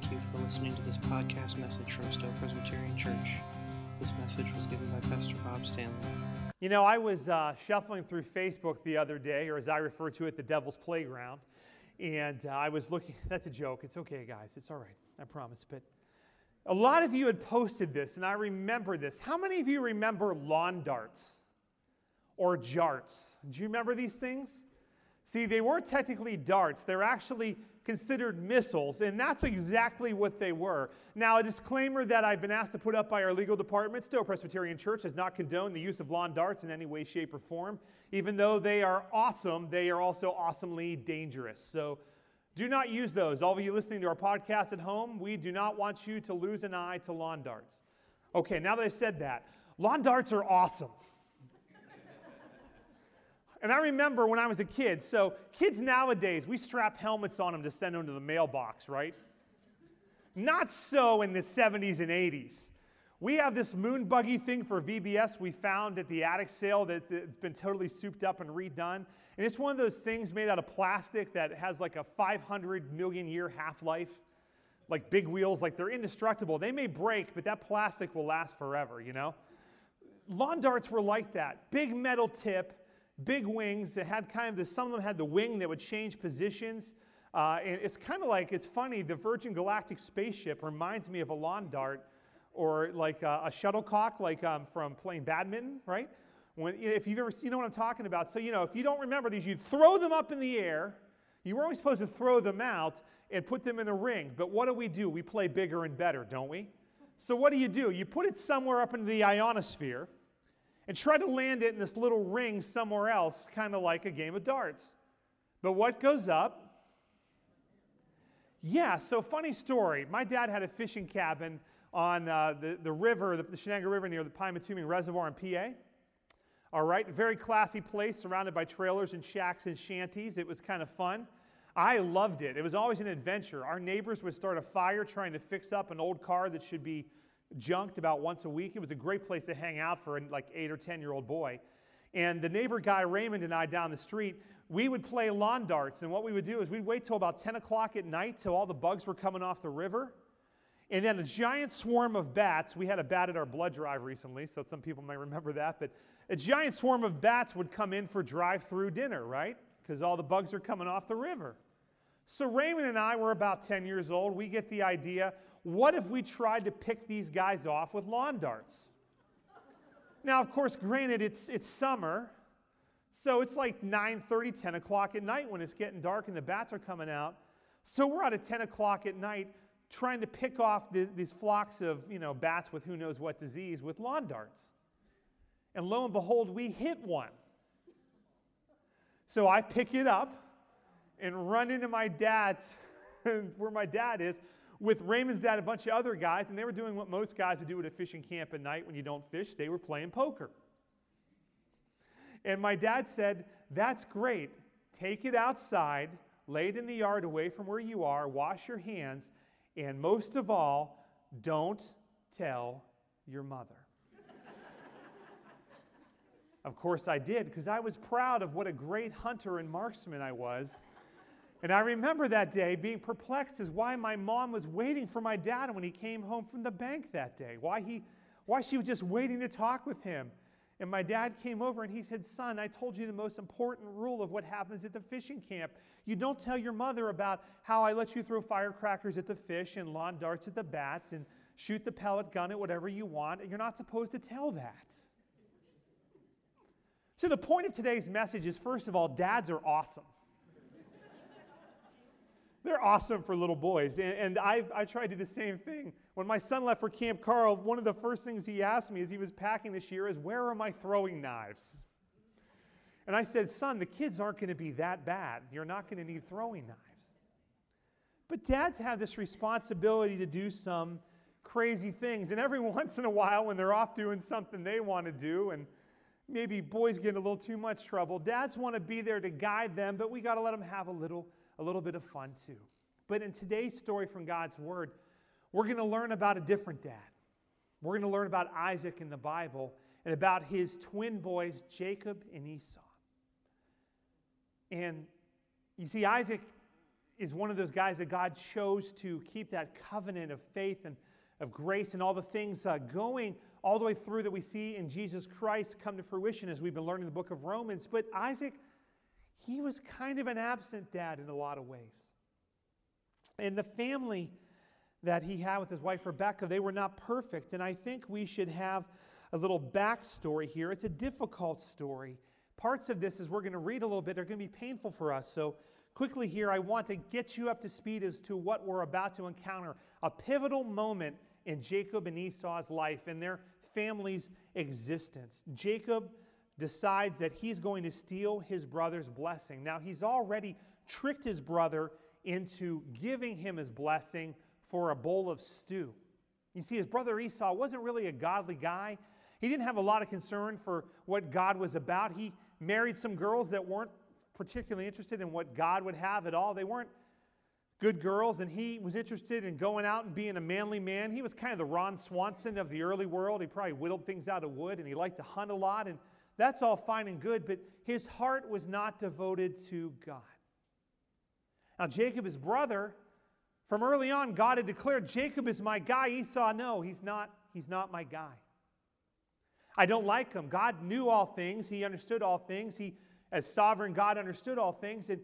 Thank you for listening to this podcast message from Stowe Presbyterian Church. This message was given by Pastor Bob Stanley. You know, I was uh, shuffling through Facebook the other day, or as I refer to it, the devil's playground. And uh, I was looking, that's a joke. It's okay, guys. It's all right. I promise. But a lot of you had posted this, and I remember this. How many of you remember lawn darts or jarts? Do you remember these things? See, they weren't technically darts, they're actually considered missiles, and that's exactly what they were. Now, a disclaimer that I've been asked to put up by our legal department Stowe Presbyterian Church has not condoned the use of lawn darts in any way, shape, or form. Even though they are awesome, they are also awesomely dangerous. So do not use those. All of you listening to our podcast at home, we do not want you to lose an eye to lawn darts. Okay, now that I've said that, lawn darts are awesome. And I remember when I was a kid, so kids nowadays, we strap helmets on them to send them to the mailbox, right? Not so in the 70s and 80s. We have this moon buggy thing for VBS we found at the attic sale that, has been totally souped up and redone. And it's one of those things made out of plastic that has like a 500 million year half life. Like big wheels, like they're indestructible. They may break, but that plastic will last forever, you know? Lawn darts were like that big metal tip big wings. It had kind of the, some of them had the wing that would change positions. Uh, and it's kind of like, it's funny, the Virgin Galactic spaceship reminds me of a lawn dart or like a, a shuttlecock, like um, from playing badminton, right? When, if you've ever seen, know what I'm talking about. So, you know, if you don't remember these, you throw them up in the air. You were always supposed to throw them out and put them in a ring. But what do we do? We play bigger and better, don't we? So, what do you do? You put it somewhere up into the ionosphere and try to land it in this little ring somewhere else, kind of like a game of darts. But what goes up? Yeah, so funny story. My dad had a fishing cabin on uh, the, the river, the, the Shenango River near the Pymatuming Reservoir in PA. All right, very classy place surrounded by trailers and shacks and shanties. It was kind of fun. I loved it. It was always an adventure. Our neighbors would start a fire trying to fix up an old car that should be junked about once a week. It was a great place to hang out for a like eight or 10 year old boy. And the neighbor guy, Raymond, and I down the street, we would play lawn darts. And what we would do is we'd wait till about 10 o'clock at night till all the bugs were coming off the river. And then a giant swarm of bats, we had a bat at our blood drive recently, so some people may remember that, but a giant swarm of bats would come in for drive through dinner, right? Because all the bugs are coming off the river. So Raymond and I were about 10 years old. We get the idea what if we tried to pick these guys off with lawn darts? Now, of course, granted, it's, it's summer, so it's like 9 30, 10 o'clock at night when it's getting dark and the bats are coming out. So we're out at 10 o'clock at night trying to pick off the, these flocks of you know, bats with who knows what disease with lawn darts. And lo and behold, we hit one. So I pick it up and run into my dad's, where my dad is, with Raymond's dad, a bunch of other guys, and they were doing what most guys would do at a fishing camp at night when you don't fish. They were playing poker. And my dad said, That's great. Take it outside, lay it in the yard away from where you are, wash your hands, and most of all, don't tell your mother. of course, I did because I was proud of what a great hunter and marksman I was. And I remember that day being perplexed as why my mom was waiting for my dad when he came home from the bank that day. Why he why she was just waiting to talk with him. And my dad came over and he said, Son, I told you the most important rule of what happens at the fishing camp. You don't tell your mother about how I let you throw firecrackers at the fish and lawn darts at the bats and shoot the pellet gun at whatever you want. And you're not supposed to tell that. So, the point of today's message is first of all, dads are awesome. They're awesome for little boys. And, and I, I tried to do the same thing. When my son left for Camp Carl, one of the first things he asked me as he was packing this year is, Where are my throwing knives? And I said, Son, the kids aren't going to be that bad. You're not going to need throwing knives. But dads have this responsibility to do some crazy things. And every once in a while, when they're off doing something they want to do, and maybe boys get in a little too much trouble, dads want to be there to guide them, but we got to let them have a little a little bit of fun too. But in today's story from God's Word, we're going to learn about a different dad. We're going to learn about Isaac in the Bible and about his twin boys, Jacob and Esau. And you see, Isaac is one of those guys that God chose to keep that covenant of faith and of grace and all the things uh, going all the way through that we see in Jesus Christ come to fruition as we've been learning the book of Romans. But Isaac, he was kind of an absent dad in a lot of ways. And the family that he had with his wife Rebecca, they were not perfect. And I think we should have a little backstory here. It's a difficult story. Parts of this, as we're going to read a little bit, are going to be painful for us. So, quickly here, I want to get you up to speed as to what we're about to encounter a pivotal moment in Jacob and Esau's life and their family's existence. Jacob decides that he's going to steal his brother's blessing. Now, he's already tricked his brother into giving him his blessing for a bowl of stew. You see, his brother Esau wasn't really a godly guy. He didn't have a lot of concern for what God was about. He married some girls that weren't particularly interested in what God would have at all. They weren't good girls, and he was interested in going out and being a manly man. He was kind of the Ron Swanson of the early world. He probably whittled things out of wood, and he liked to hunt a lot, and that's all fine and good, but his heart was not devoted to God. Now, Jacob, his brother, from early on, God had declared, Jacob is my guy. Esau, no, he's not, he's not my guy. I don't like him. God knew all things. He understood all things. He, as sovereign God, understood all things. And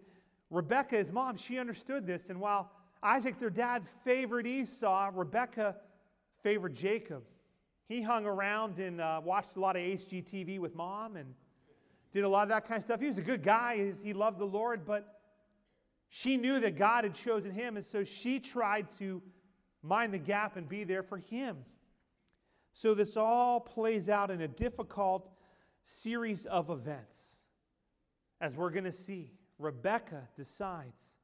Rebecca, his mom, she understood this. And while Isaac, their dad, favored Esau, Rebecca favored Jacob. He hung around and uh, watched a lot of HGTV with mom and did a lot of that kind of stuff. He was a good guy. He loved the Lord, but she knew that God had chosen him, and so she tried to mind the gap and be there for him. So this all plays out in a difficult series of events, as we're going to see. Rebecca decides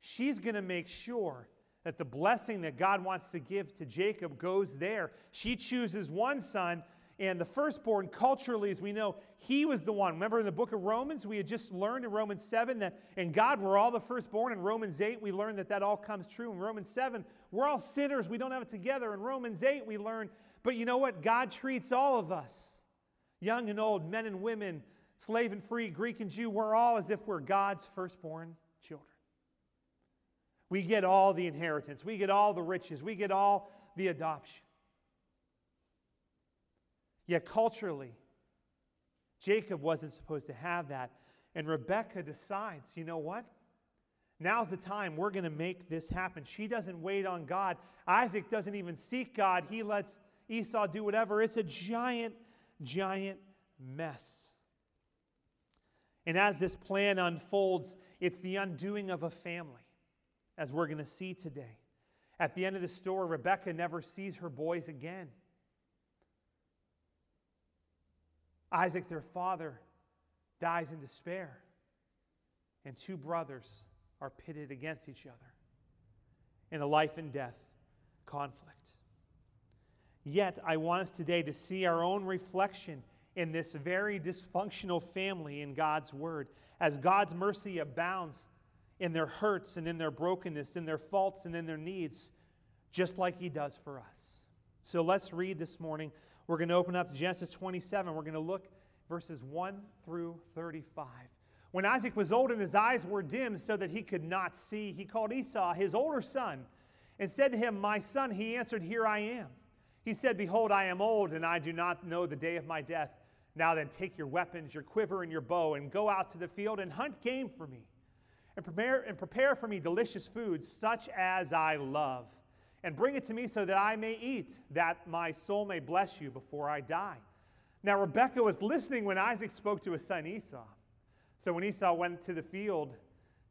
she's going to make sure that the blessing that God wants to give to Jacob goes there. She chooses one son, and the firstborn, culturally, as we know, he was the one. Remember in the book of Romans, we had just learned in Romans 7 that in God we're all the firstborn. In Romans 8, we learned that that all comes true. In Romans 7, we're all sinners. We don't have it together. In Romans 8, we learn, but you know what? God treats all of us, young and old, men and women, slave and free, Greek and Jew, we're all as if we're God's firstborn. We get all the inheritance, we get all the riches, we get all the adoption. Yet culturally, Jacob wasn't supposed to have that. And Rebecca decides, you know what? Now's the time we're going to make this happen. She doesn't wait on God. Isaac doesn't even seek God. He lets Esau do whatever. It's a giant, giant mess. And as this plan unfolds, it's the undoing of a family, as we're going to see today. At the end of the story, Rebecca never sees her boys again. Isaac, their father, dies in despair, and two brothers are pitted against each other in a life and death conflict. Yet, I want us today to see our own reflection in this very dysfunctional family in God's Word, as God's mercy abounds in their hurts and in their brokenness, in their faults and in their needs, just like He does for us. So let's read this morning. We're going to open up Genesis 27. We're going to look verses 1 through 35. When Isaac was old and his eyes were dim so that he could not see, he called Esau, his older son, and said to him, My son, he answered, Here I am. He said, Behold, I am old, and I do not know the day of my death. Now then, take your weapons, your quiver, and your bow, and go out to the field and hunt game for me. And prepare, and prepare for me delicious food, such as I love. And bring it to me so that I may eat, that my soul may bless you before I die. Now, Rebekah was listening when Isaac spoke to his son Esau. So when Esau went to the field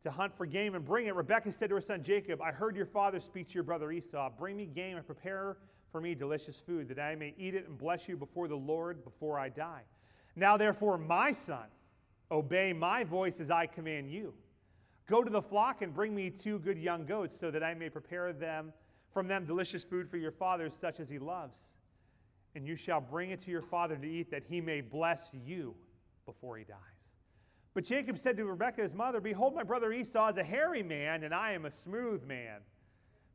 to hunt for game and bring it, Rebekah said to her son Jacob, I heard your father speak to your brother Esau. Bring me game and prepare for me delicious food, that I may eat it and bless you before the Lord before I die. Now, therefore, my son, obey my voice as I command you. Go to the flock and bring me two good young goats, so that I may prepare them from them delicious food for your father, such as he loves. And you shall bring it to your father to eat, that he may bless you before he dies. But Jacob said to Rebekah his mother, Behold, my brother Esau is a hairy man, and I am a smooth man.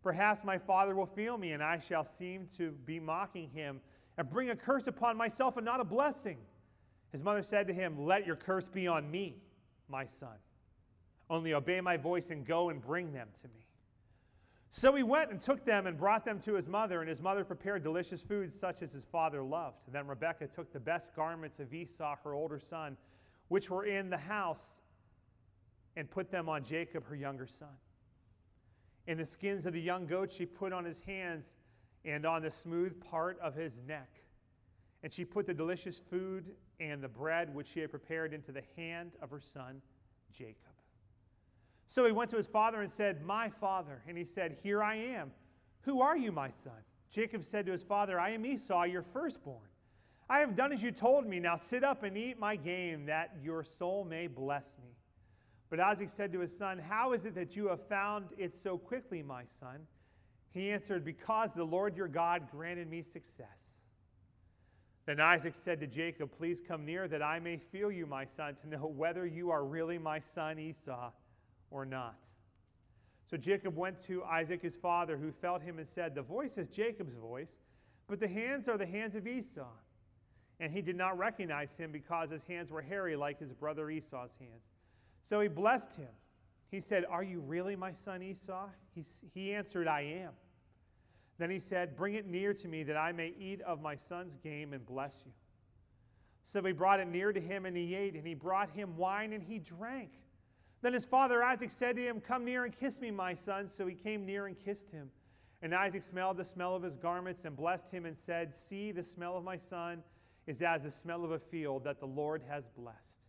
Perhaps my father will feel me, and I shall seem to be mocking him, and bring a curse upon myself and not a blessing. His mother said to him, Let your curse be on me, my son. Only obey my voice and go and bring them to me. So he went and took them and brought them to his mother, and his mother prepared delicious food such as his father loved. Then Rebekah took the best garments of Esau, her older son, which were in the house, and put them on Jacob, her younger son. And the skins of the young goat she put on his hands and on the smooth part of his neck. And she put the delicious food and the bread which she had prepared into the hand of her son, Jacob. So he went to his father and said, My father. And he said, Here I am. Who are you, my son? Jacob said to his father, I am Esau, your firstborn. I have done as you told me. Now sit up and eat my game, that your soul may bless me. But Isaac said to his son, How is it that you have found it so quickly, my son? He answered, Because the Lord your God granted me success. Then Isaac said to Jacob, Please come near that I may feel you, my son, to know whether you are really my son Esau or not. So Jacob went to Isaac his father, who felt him and said, The voice is Jacob's voice, but the hands are the hands of Esau. And he did not recognize him because his hands were hairy like his brother Esau's hands. So he blessed him. He said, Are you really my son Esau? He, he answered, I am. Then he said, Bring it near to me that I may eat of my son's game and bless you. So he brought it near to him and he ate, and he brought him wine and he drank. Then his father Isaac said to him, Come near and kiss me, my son. So he came near and kissed him. And Isaac smelled the smell of his garments and blessed him and said, See, the smell of my son is as the smell of a field that the Lord has blessed.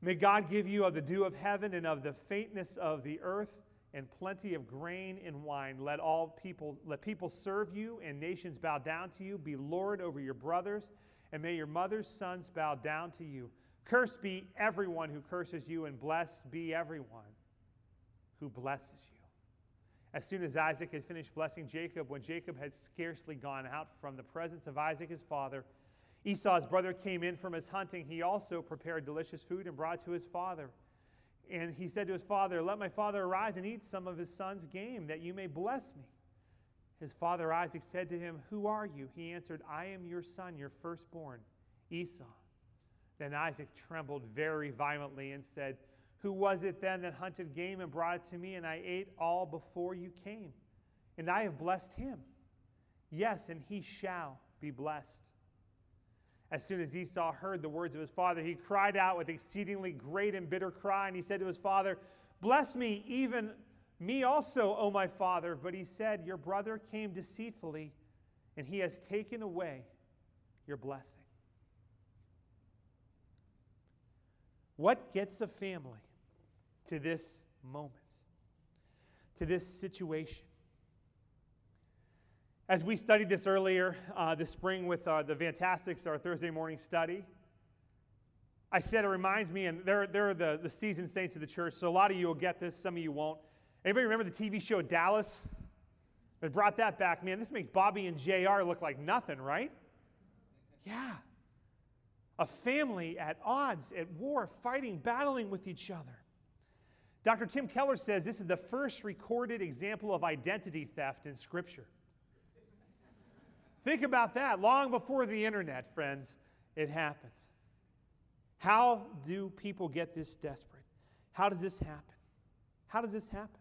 May God give you of the dew of heaven and of the faintness of the earth and plenty of grain and wine. Let all people let people serve you and nations bow down to you. Be Lord over your brothers, and may your mother's sons bow down to you. Cursed be everyone who curses you, and blessed be everyone who blesses you. As soon as Isaac had finished blessing Jacob, when Jacob had scarcely gone out from the presence of Isaac his father, Esau's brother came in from his hunting. He also prepared delicious food and brought to his father. And he said to his father, Let my father arise and eat some of his son's game, that you may bless me. His father Isaac said to him, Who are you? He answered, I am your son, your firstborn, Esau. Then Isaac trembled very violently and said, Who was it then that hunted game and brought it to me, and I ate all before you came? And I have blessed him. Yes, and he shall be blessed. As soon as Esau heard the words of his father, he cried out with exceedingly great and bitter cry, and he said to his father, Bless me, even me also, O my father. But he said, Your brother came deceitfully, and he has taken away your blessing. What gets a family to this moment, to this situation? As we studied this earlier uh, this spring with uh, the Fantastics, our Thursday morning study, I said it reminds me, and they're, they're the, the seasoned saints of the church, so a lot of you will get this, some of you won't. Anybody remember the TV show Dallas? They brought that back. Man, this makes Bobby and JR look like nothing, right? Yeah. A family at odds, at war, fighting, battling with each other. Dr. Tim Keller says this is the first recorded example of identity theft in Scripture. Think about that. Long before the internet, friends, it happened. How do people get this desperate? How does this happen? How does this happen?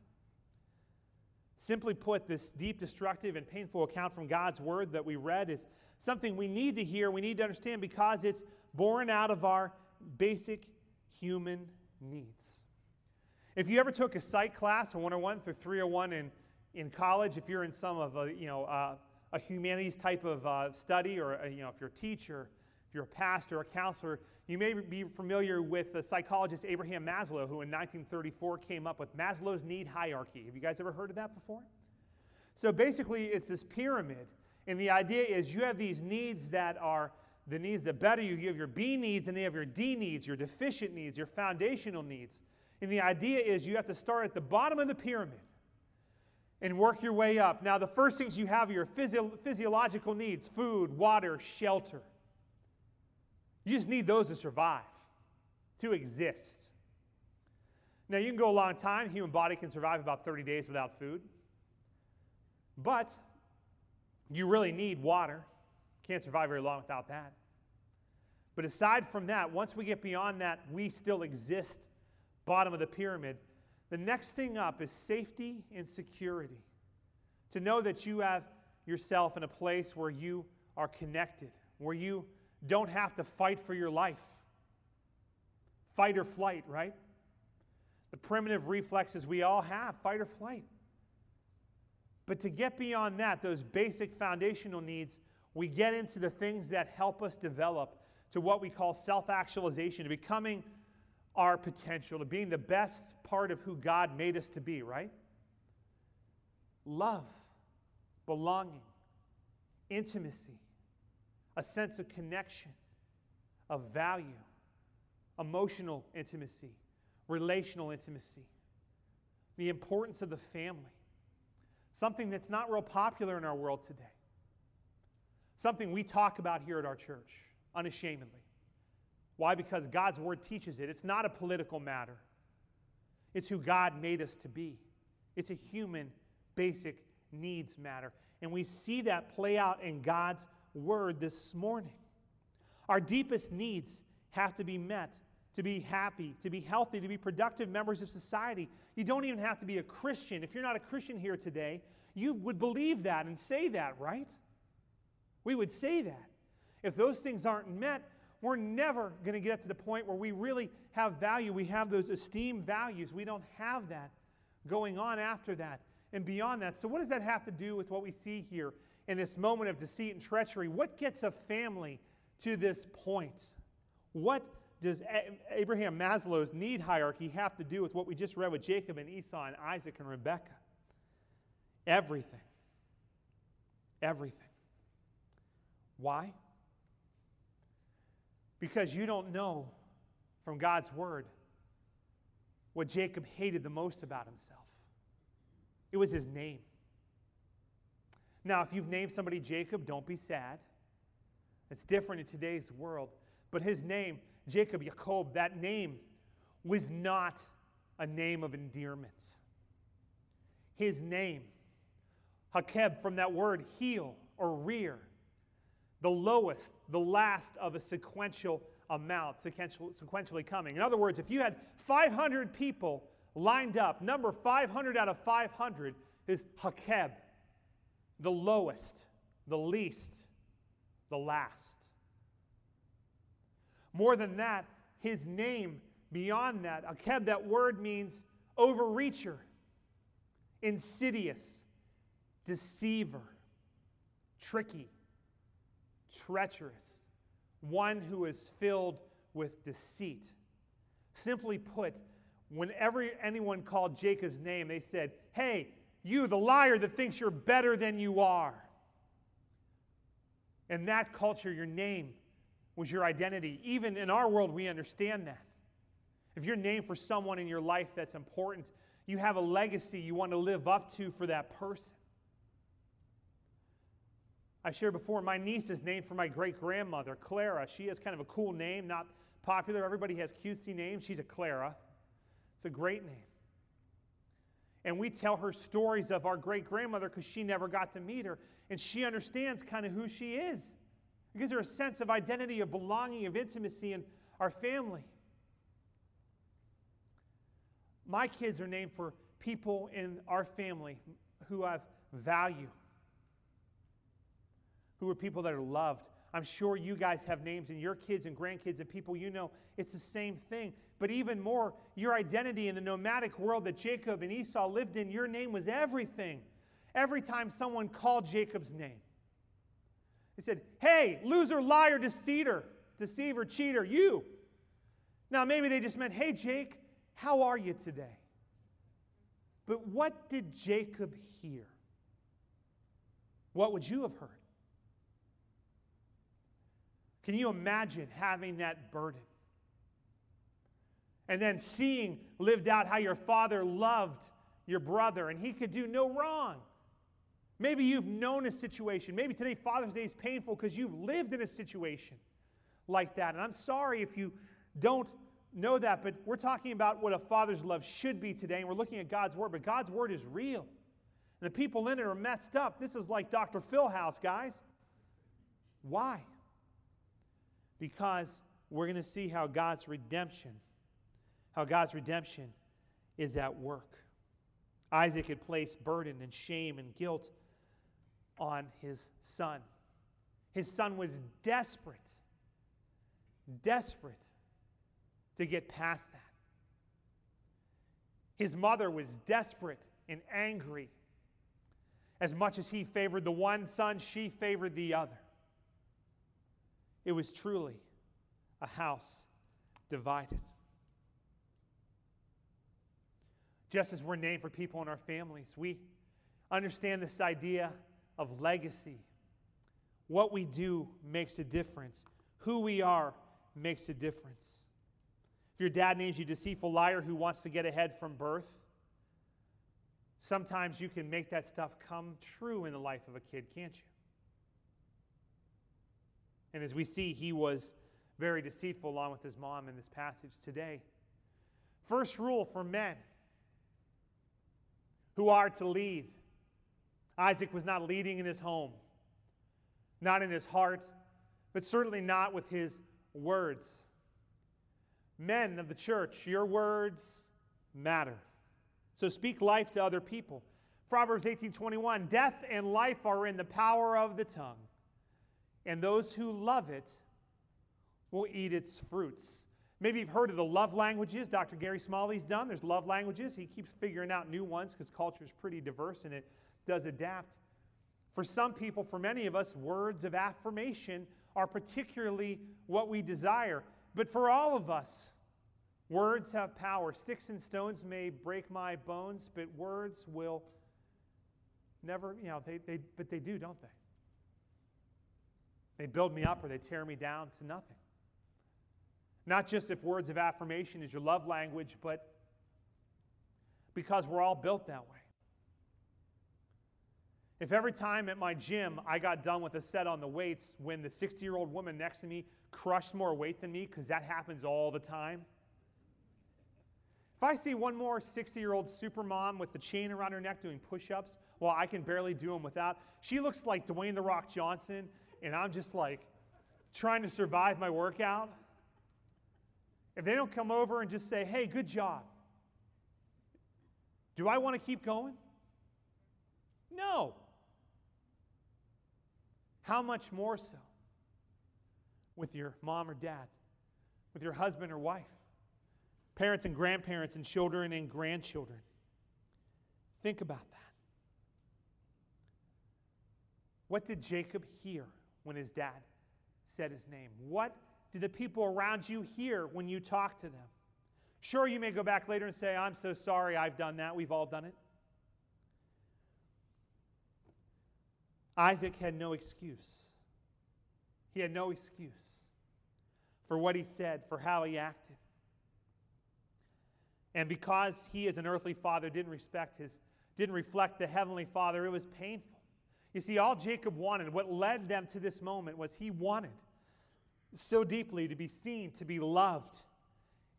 Simply put, this deep, destructive, and painful account from God's Word that we read is something we need to hear, we need to understand because it's born out of our basic human needs. If you ever took a psych class, a 101 through 301 in, in college, if you're in some of a, you know, uh, a humanities type of uh, study, or a, you know, if you're a teacher, if you're a pastor, a counselor, you may be familiar with the psychologist Abraham Maslow, who in 1934 came up with Maslow's need hierarchy. Have you guys ever heard of that before? So basically, it's this pyramid, and the idea is you have these needs that are the needs that better you. Have your B needs, and you have your D needs, your deficient needs, your foundational needs. And the idea is you have to start at the bottom of the pyramid and work your way up. Now, the first things you have are your physio- physiological needs food, water, shelter. You just need those to survive, to exist. Now, you can go a long time. Human body can survive about 30 days without food. But you really need water. Can't survive very long without that. But aside from that, once we get beyond that, we still exist bottom of the pyramid. The next thing up is safety and security. To know that you have yourself in a place where you are connected, where you don't have to fight for your life. Fight or flight, right? The primitive reflexes we all have fight or flight. But to get beyond that, those basic foundational needs, we get into the things that help us develop to what we call self actualization, to becoming our potential, to being the best part of who God made us to be, right? Love, belonging, intimacy, a sense of connection, of value, emotional intimacy, relational intimacy, the importance of the family, something that's not real popular in our world today, something we talk about here at our church unashamedly. Why? Because God's word teaches it. It's not a political matter, it's who God made us to be. It's a human, basic needs matter. And we see that play out in God's word this morning. Our deepest needs have to be met to be happy, to be healthy, to be productive members of society. You don't even have to be a Christian. If you're not a Christian here today, you would believe that and say that, right? We would say that. If those things aren't met, we're never going to get to the point where we really have value. We have those esteemed values. We don't have that going on after that and beyond that. So, what does that have to do with what we see here in this moment of deceit and treachery? What gets a family to this point? What does Abraham Maslow's need hierarchy have to do with what we just read with Jacob and Esau and Isaac and Rebekah? Everything. Everything. Why? Because you don't know from God's word what Jacob hated the most about himself. It was his name. Now, if you've named somebody Jacob, don't be sad. It's different in today's world. But his name, Jacob, Jacob, that name was not a name of endearment. His name, Hakeb, from that word heel or rear, the lowest, the last of a sequential amount, sequentially coming. In other words, if you had 500 people lined up, number 500 out of 500 is Hakeb, the lowest, the least, the last. More than that, his name beyond that, Akeb, that word means overreacher, insidious, deceiver, tricky, treacherous, one who is filled with deceit. Simply put, whenever anyone called Jacob's name, they said, Hey, you, the liar that thinks you're better than you are. In that culture, your name was your identity. Even in our world, we understand that. If you're named for someone in your life that's important, you have a legacy you want to live up to for that person. I shared before, my niece is named for my great grandmother, Clara. She has kind of a cool name, not popular. Everybody has cutesy names. She's a Clara. It's a great name. And we tell her stories of our great grandmother because she never got to meet her. And she understands kind of who she is. It gives her a sense of identity, of belonging, of intimacy in our family. My kids are named for people in our family who value, who are people that are loved. I'm sure you guys have names in your kids and grandkids and people you know. It's the same thing. But even more, your identity in the nomadic world that Jacob and Esau lived in, your name was everything. Every time someone called Jacob's name, he said, Hey, loser, liar, deceiver, deceiver, cheater, you. Now, maybe they just meant, Hey, Jake, how are you today? But what did Jacob hear? What would you have heard? Can you imagine having that burden? And then seeing lived out how your father loved your brother and he could do no wrong. Maybe you've known a situation. Maybe today Father's Day is painful because you've lived in a situation like that. And I'm sorry if you don't know that, but we're talking about what a father's love should be today, and we're looking at God's Word, but God's Word is real. And the people in it are messed up. This is like Dr. Phil House, guys. Why? Because we're going to see how God's redemption, how God's redemption is at work. Isaac had placed burden and shame and guilt on his son. His son was desperate, desperate to get past that. His mother was desperate and angry. As much as he favored the one son, she favored the other. It was truly a house divided. Just as we're named for people in our families, we understand this idea of legacy. What we do makes a difference. Who we are makes a difference. If your dad names you deceitful liar who wants to get ahead from birth, sometimes you can make that stuff come true in the life of a kid, can't you? And as we see, he was very deceitful along with his mom in this passage today. First rule for men who are to lead. Isaac was not leading in his home, not in his heart, but certainly not with his words. Men of the church, your words matter. So speak life to other people. Proverbs 18:21, death and life are in the power of the tongue, and those who love it will eat its fruits. Maybe you've heard of the love languages Dr. Gary Smalley's done. There's love languages. He keeps figuring out new ones because culture is pretty diverse and it does adapt. For some people, for many of us, words of affirmation are particularly what we desire. But for all of us, words have power. Sticks and stones may break my bones, but words will never, you know, they, they, but they do, don't they? They build me up or they tear me down to nothing. Not just if words of affirmation is your love language, but because we're all built that way. If every time at my gym I got done with a set on the weights when the 60 year old woman next to me crushed more weight than me, because that happens all the time. If I see one more 60 year old super mom with the chain around her neck doing push ups while I can barely do them without, she looks like Dwayne The Rock Johnson, and I'm just like trying to survive my workout. If they don't come over and just say, hey, good job, do I want to keep going? No. How much more so with your mom or dad, with your husband or wife, parents and grandparents, and children and grandchildren? Think about that. What did Jacob hear when his dad said his name? What do the people around you hear when you talk to them? Sure, you may go back later and say, I'm so sorry, I've done that. We've all done it. Isaac had no excuse. He had no excuse for what he said, for how he acted. And because he, as an earthly father, didn't respect his, didn't reflect the heavenly father, it was painful. You see, all Jacob wanted, what led them to this moment, was he wanted so deeply to be seen, to be loved,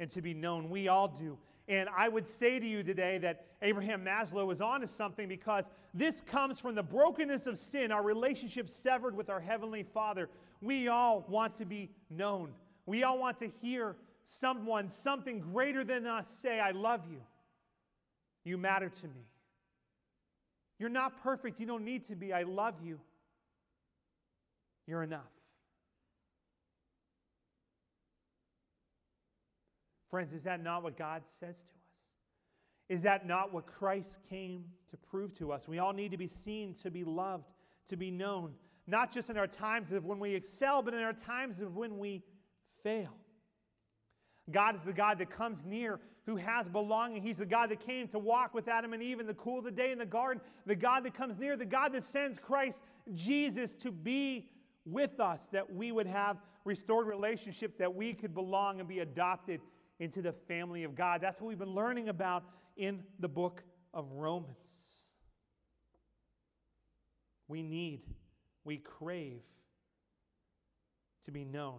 and to be known. We all do. And I would say to you today that Abraham Maslow was onto something because this comes from the brokenness of sin, our relationship severed with our Heavenly Father. We all want to be known. We all want to hear someone, something greater than us, say, I love you. You matter to me. You're not perfect. You don't need to be. I love you. You're enough. Friends, is that not what God says to us? Is that not what Christ came to prove to us? We all need to be seen, to be loved, to be known, not just in our times of when we excel, but in our times of when we fail. God is the God that comes near, who has belonging. He's the God that came to walk with Adam and Eve in the cool of the day in the garden. The God that comes near, the God that sends Christ Jesus to be with us, that we would have restored relationship, that we could belong and be adopted into the family of God. That's what we've been learning about in the book of Romans. We need, we crave to be known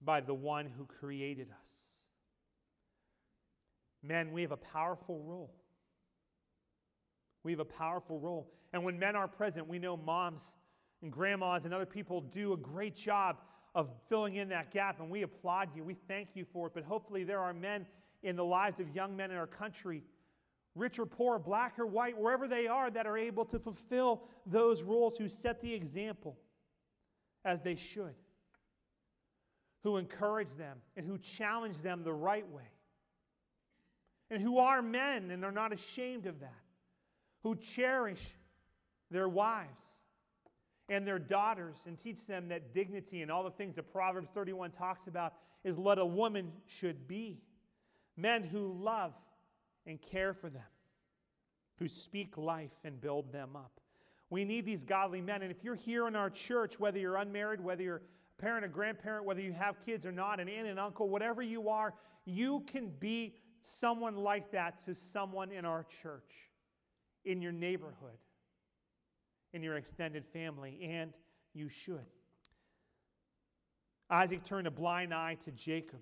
by the one who created us. Men, we have a powerful role. We have a powerful role. And when men are present, we know moms and grandmas and other people do a great job of filling in that gap, and we applaud you. We thank you for it. But hopefully, there are men in the lives of young men in our country, rich or poor, black or white, wherever they are, that are able to fulfill those rules, who set the example as they should, who encourage them and who challenge them the right way, and who are men and are not ashamed of that, who cherish their wives and their daughters and teach them that dignity and all the things that Proverbs 31 talks about is what a woman should be. Men who love and care for them, who speak life and build them up. We need these godly men. And if you're here in our church, whether you're unmarried, whether you're a parent, a grandparent, whether you have kids or not, an aunt, an uncle, whatever you are, you can be someone like that to someone in our church, in your neighborhood, in your extended family, and you should. Isaac turned a blind eye to Jacob,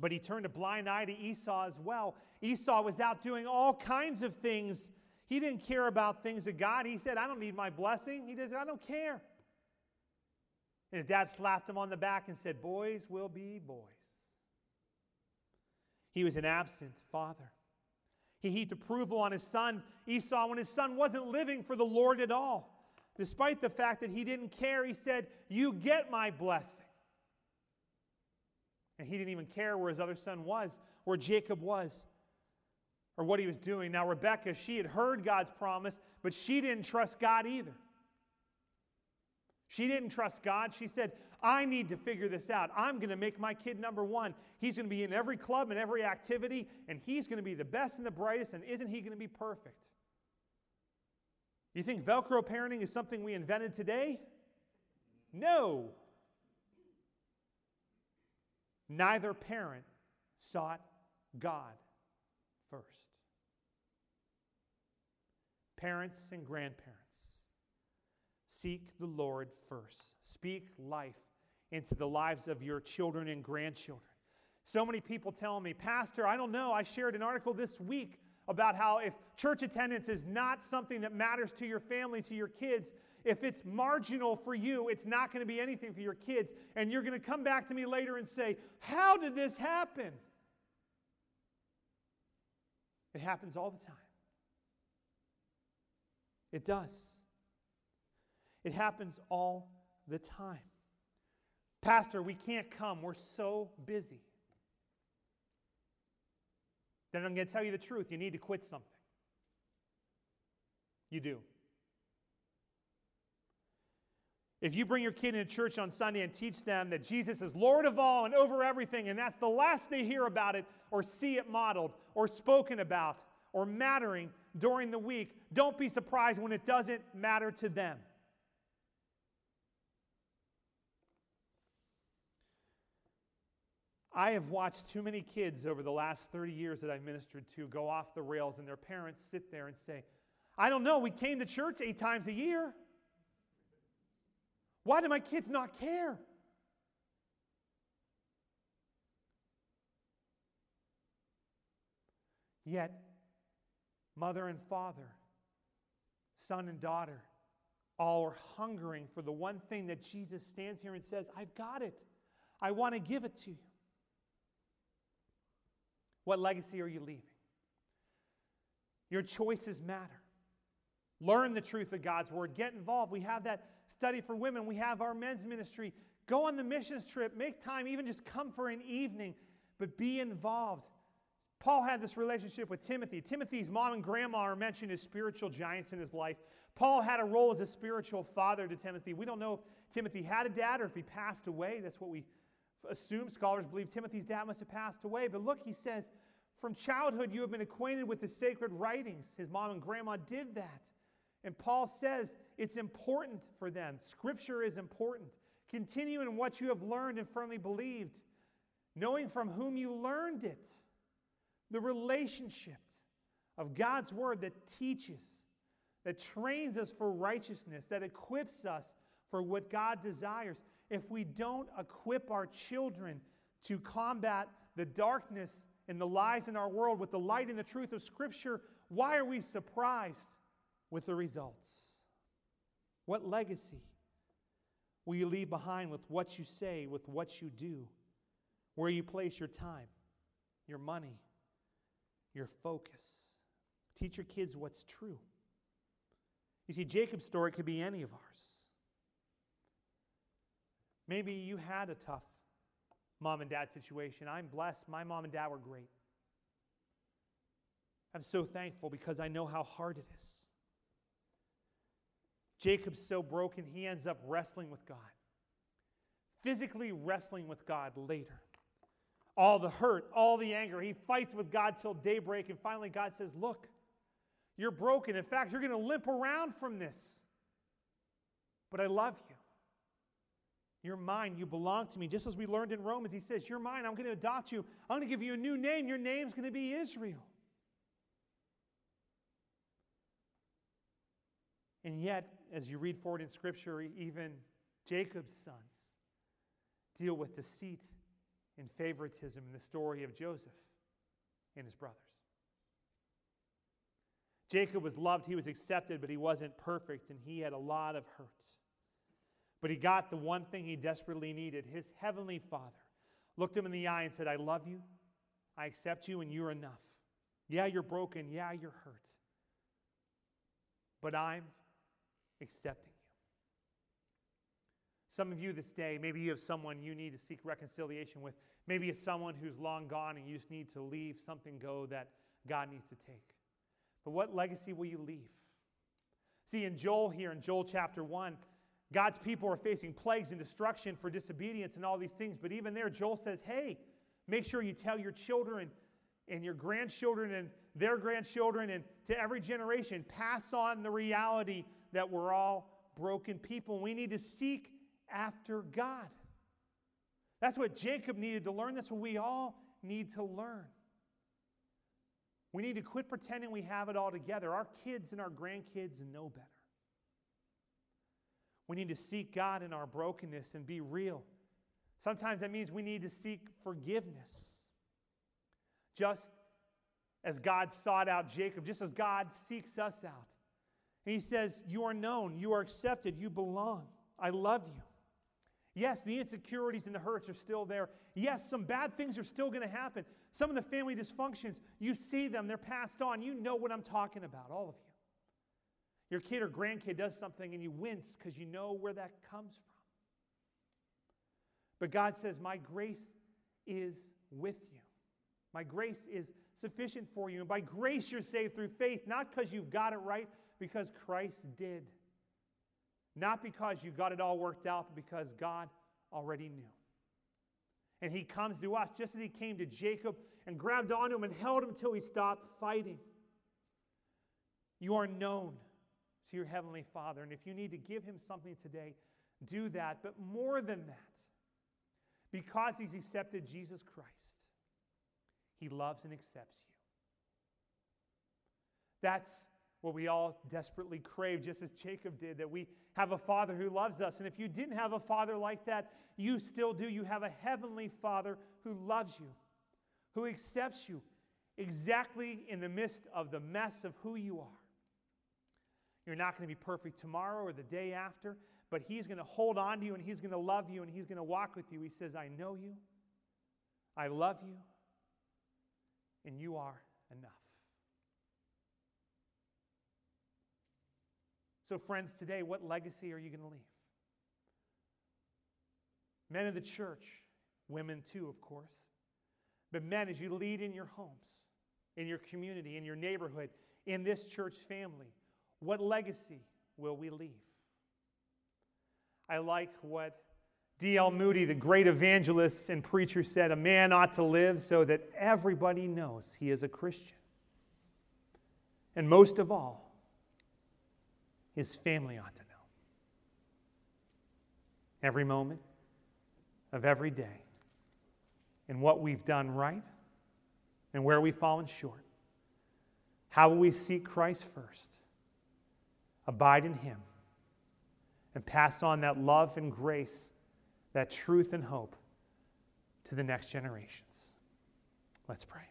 but he turned a blind eye to Esau as well. Esau was out doing all kinds of things. He didn't care about things of God. He said, I don't need my blessing. He said, I don't care. And his dad slapped him on the back and said, Boys will be boys. He was an absent father. He heaped approval on his son Esau when his son wasn't living for the Lord at all. Despite the fact that he didn't care, he said, You get my blessing. And he didn't even care where his other son was, where Jacob was, or what he was doing. Now, Rebecca, she had heard God's promise, but she didn't trust God either. She didn't trust God. She said, I need to figure this out. I'm going to make my kid number one. He's going to be in every club and every activity, and he's going to be the best and the brightest, and isn't he going to be perfect? You think Velcro parenting is something we invented today? No. Neither parent sought God first. Parents and grandparents, seek the Lord first. Speak life into the lives of your children and grandchildren. So many people tell me, Pastor, I don't know. I shared an article this week about how if church attendance is not something that matters to your family, to your kids, if it's marginal for you, it's not going to be anything for your kids. And you're going to come back to me later and say, How did this happen? It happens all the time. It does. It happens all the time. Pastor, we can't come. We're so busy. Then I'm going to tell you the truth. You need to quit something. You do. If you bring your kid into church on Sunday and teach them that Jesus is Lord of all and over everything, and that's the last they hear about it or see it modeled or spoken about or mattering during the week, don't be surprised when it doesn't matter to them. I have watched too many kids over the last 30 years that I've ministered to go off the rails, and their parents sit there and say, I don't know, we came to church eight times a year. Why do my kids not care? Yet, mother and father, son and daughter, all are hungering for the one thing that Jesus stands here and says, I've got it. I want to give it to you. What legacy are you leaving? Your choices matter. Learn the truth of God's word. Get involved. We have that study for women. We have our men's ministry. Go on the missions trip. Make time, even just come for an evening, but be involved. Paul had this relationship with Timothy. Timothy's mom and grandma are mentioned as spiritual giants in his life. Paul had a role as a spiritual father to Timothy. We don't know if Timothy had a dad or if he passed away. That's what we assume. Scholars believe Timothy's dad must have passed away. But look, he says, from childhood you have been acquainted with the sacred writings. His mom and grandma did that. And Paul says it's important for them. Scripture is important. Continue in what you have learned and firmly believed, knowing from whom you learned it. The relationship of God's word that teaches, that trains us for righteousness, that equips us for what God desires. If we don't equip our children to combat the darkness and the lies in our world with the light and the truth of Scripture, why are we surprised with the results? What legacy will you leave behind with what you say, with what you do, where you place your time? your money, your focus. Teach your kids what's true. You see, Jacob's story could be any of ours. Maybe you had a tough mom and dad situation. I'm blessed. My mom and dad were great. I'm so thankful because I know how hard it is. Jacob's so broken, he ends up wrestling with God, physically wrestling with God later. All the hurt, all the anger, he fights with God till daybreak, and finally God says, Look, you're broken. In fact, you're going to limp around from this. But I love you. You're mine. You belong to me. Just as we learned in Romans, he says, You're mine. I'm going to adopt you. I'm going to give you a new name. Your name's going to be Israel. And yet, as you read forward in Scripture, even Jacob's sons deal with deceit and favoritism in the story of Joseph and his brothers. Jacob was loved, he was accepted, but he wasn't perfect, and he had a lot of hurts. But he got the one thing he desperately needed. His heavenly father looked him in the eye and said, I love you, I accept you, and you're enough. Yeah, you're broken. Yeah, you're hurt. But I'm accepting you. Some of you this day, maybe you have someone you need to seek reconciliation with. Maybe it's someone who's long gone and you just need to leave something go that God needs to take. But what legacy will you leave? See, in Joel here, in Joel chapter 1, God's people are facing plagues and destruction for disobedience and all these things. But even there, Joel says, hey, make sure you tell your children and your grandchildren and their grandchildren and to every generation, pass on the reality that we're all broken people. We need to seek after God. That's what Jacob needed to learn. That's what we all need to learn. We need to quit pretending we have it all together. Our kids and our grandkids know better. We need to seek God in our brokenness and be real. Sometimes that means we need to seek forgiveness. Just as God sought out Jacob, just as God seeks us out. And he says, You are known, you are accepted, you belong. I love you. Yes, the insecurities and the hurts are still there. Yes, some bad things are still going to happen. Some of the family dysfunctions, you see them, they're passed on. You know what I'm talking about, all of you. Your kid or grandkid does something and you wince because you know where that comes from. But God says, My grace is with you. My grace is sufficient for you. And by grace, you're saved through faith, not because you've got it right, because Christ did. Not because you got it all worked out, but because God already knew. And he comes to us just as he came to Jacob and grabbed onto him and held him until he stopped fighting. You are known to your heavenly Father. And if you need to give him something today, do that. But more than that, because he's accepted Jesus Christ, he loves and accepts you. That's what we all desperately crave, just as Jacob did, that we have a father who loves us. And if you didn't have a father like that, you still do. You have a heavenly father who loves you, who accepts you exactly in the midst of the mess of who you are. You're not going to be perfect tomorrow or the day after, but He's going to hold on to you and He's going to love you and He's going to walk with you. He says, I know you, I love you, and you are enough. So, friends, today, what legacy are you going to leave? Men of the church, women too, of course. But men, as you lead in your homes, in your community, in your neighborhood, in this church family, what legacy will we leave? I like what D.L. Moody, the great evangelist and preacher, said a man ought to live so that everybody knows he is a Christian. And most of all, his family ought to know. Every moment of every day, and what we've done right and where we've fallen short. How will we seek Christ first? Abide in Him and pass on that love and grace, that truth and hope to the next generations. Let's pray.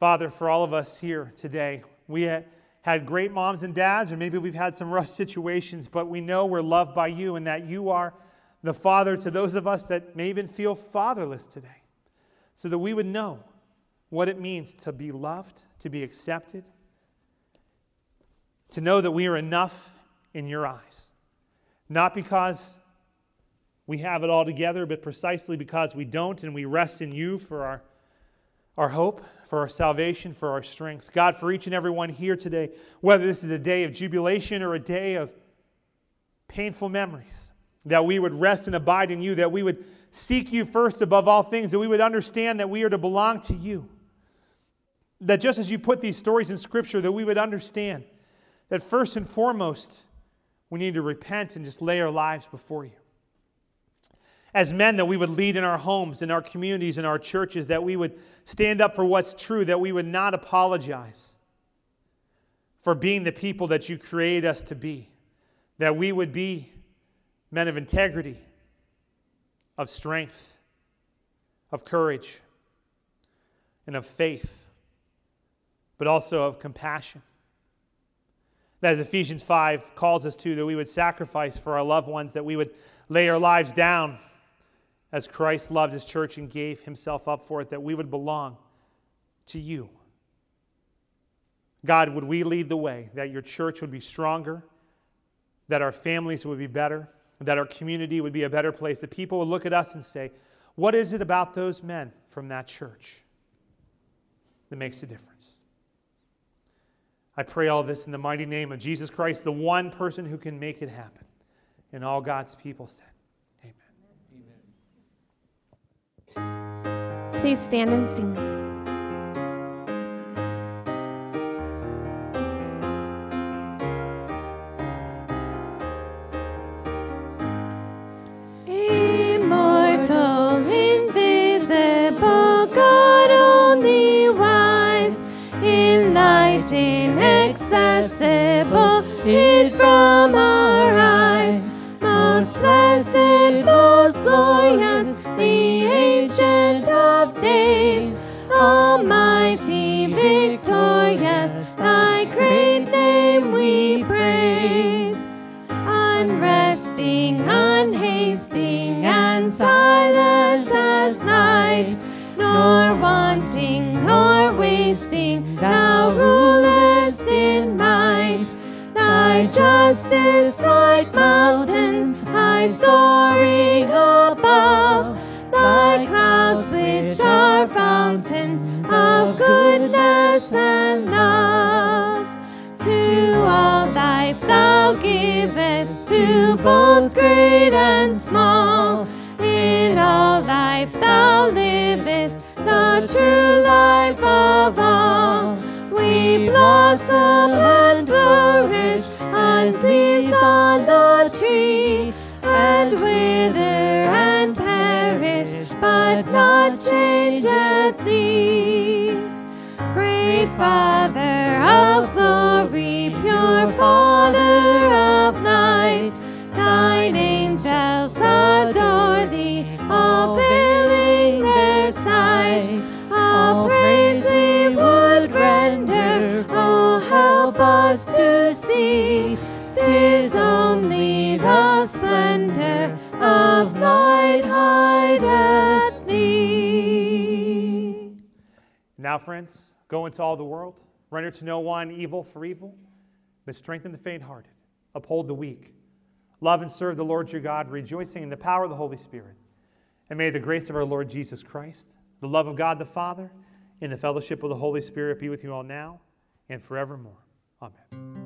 Father, for all of us here today, we had great moms and dads, or maybe we've had some rough situations, but we know we're loved by you and that you are the Father to those of us that may even feel fatherless today, so that we would know what it means to be loved, to be accepted, to know that we are enough in your eyes. Not because we have it all together, but precisely because we don't and we rest in you for our, our hope, for our salvation, for our strength. God, for each and every one here today, whether this is a day of jubilation or a day of painful memories, that we would rest and abide in you, that we would seek you first above all things, that we would understand that we are to belong to you. That just as you put these stories in Scripture, that we would understand that first and foremost, we need to repent and just lay our lives before you. As men, that we would lead in our homes, in our communities, in our churches, that we would stand up for what's true, that we would not apologize for being the people that you created us to be, that we would be men of integrity, of strength, of courage, and of faith, but also of compassion that as Ephesians 5 calls us to, that we would sacrifice for our loved ones, that we would lay our lives down as Christ loved his church and gave himself up for it, that we would belong to you. God, would we lead the way, that your church would be stronger, that our families would be better, that our community would be a better place, that people would look at us and say, What is it about those men from that church that makes a difference? I pray all this in the mighty name of Jesus Christ, the one person who can make it happen. And all God's people said, Amen. Amen. Please stand and sing. All. We blossom and flourish as leaves on the tree, and wither and perish, but not changeth thee. Great Father of glory, pure Father of friends, go into all the world, render to no one evil for evil, but strengthen the faint hearted, uphold the weak, love and serve the Lord your God, rejoicing in the power of the Holy Spirit. And may the grace of our Lord Jesus Christ, the love of God the Father, and the fellowship of the Holy Spirit be with you all now and forevermore. Amen.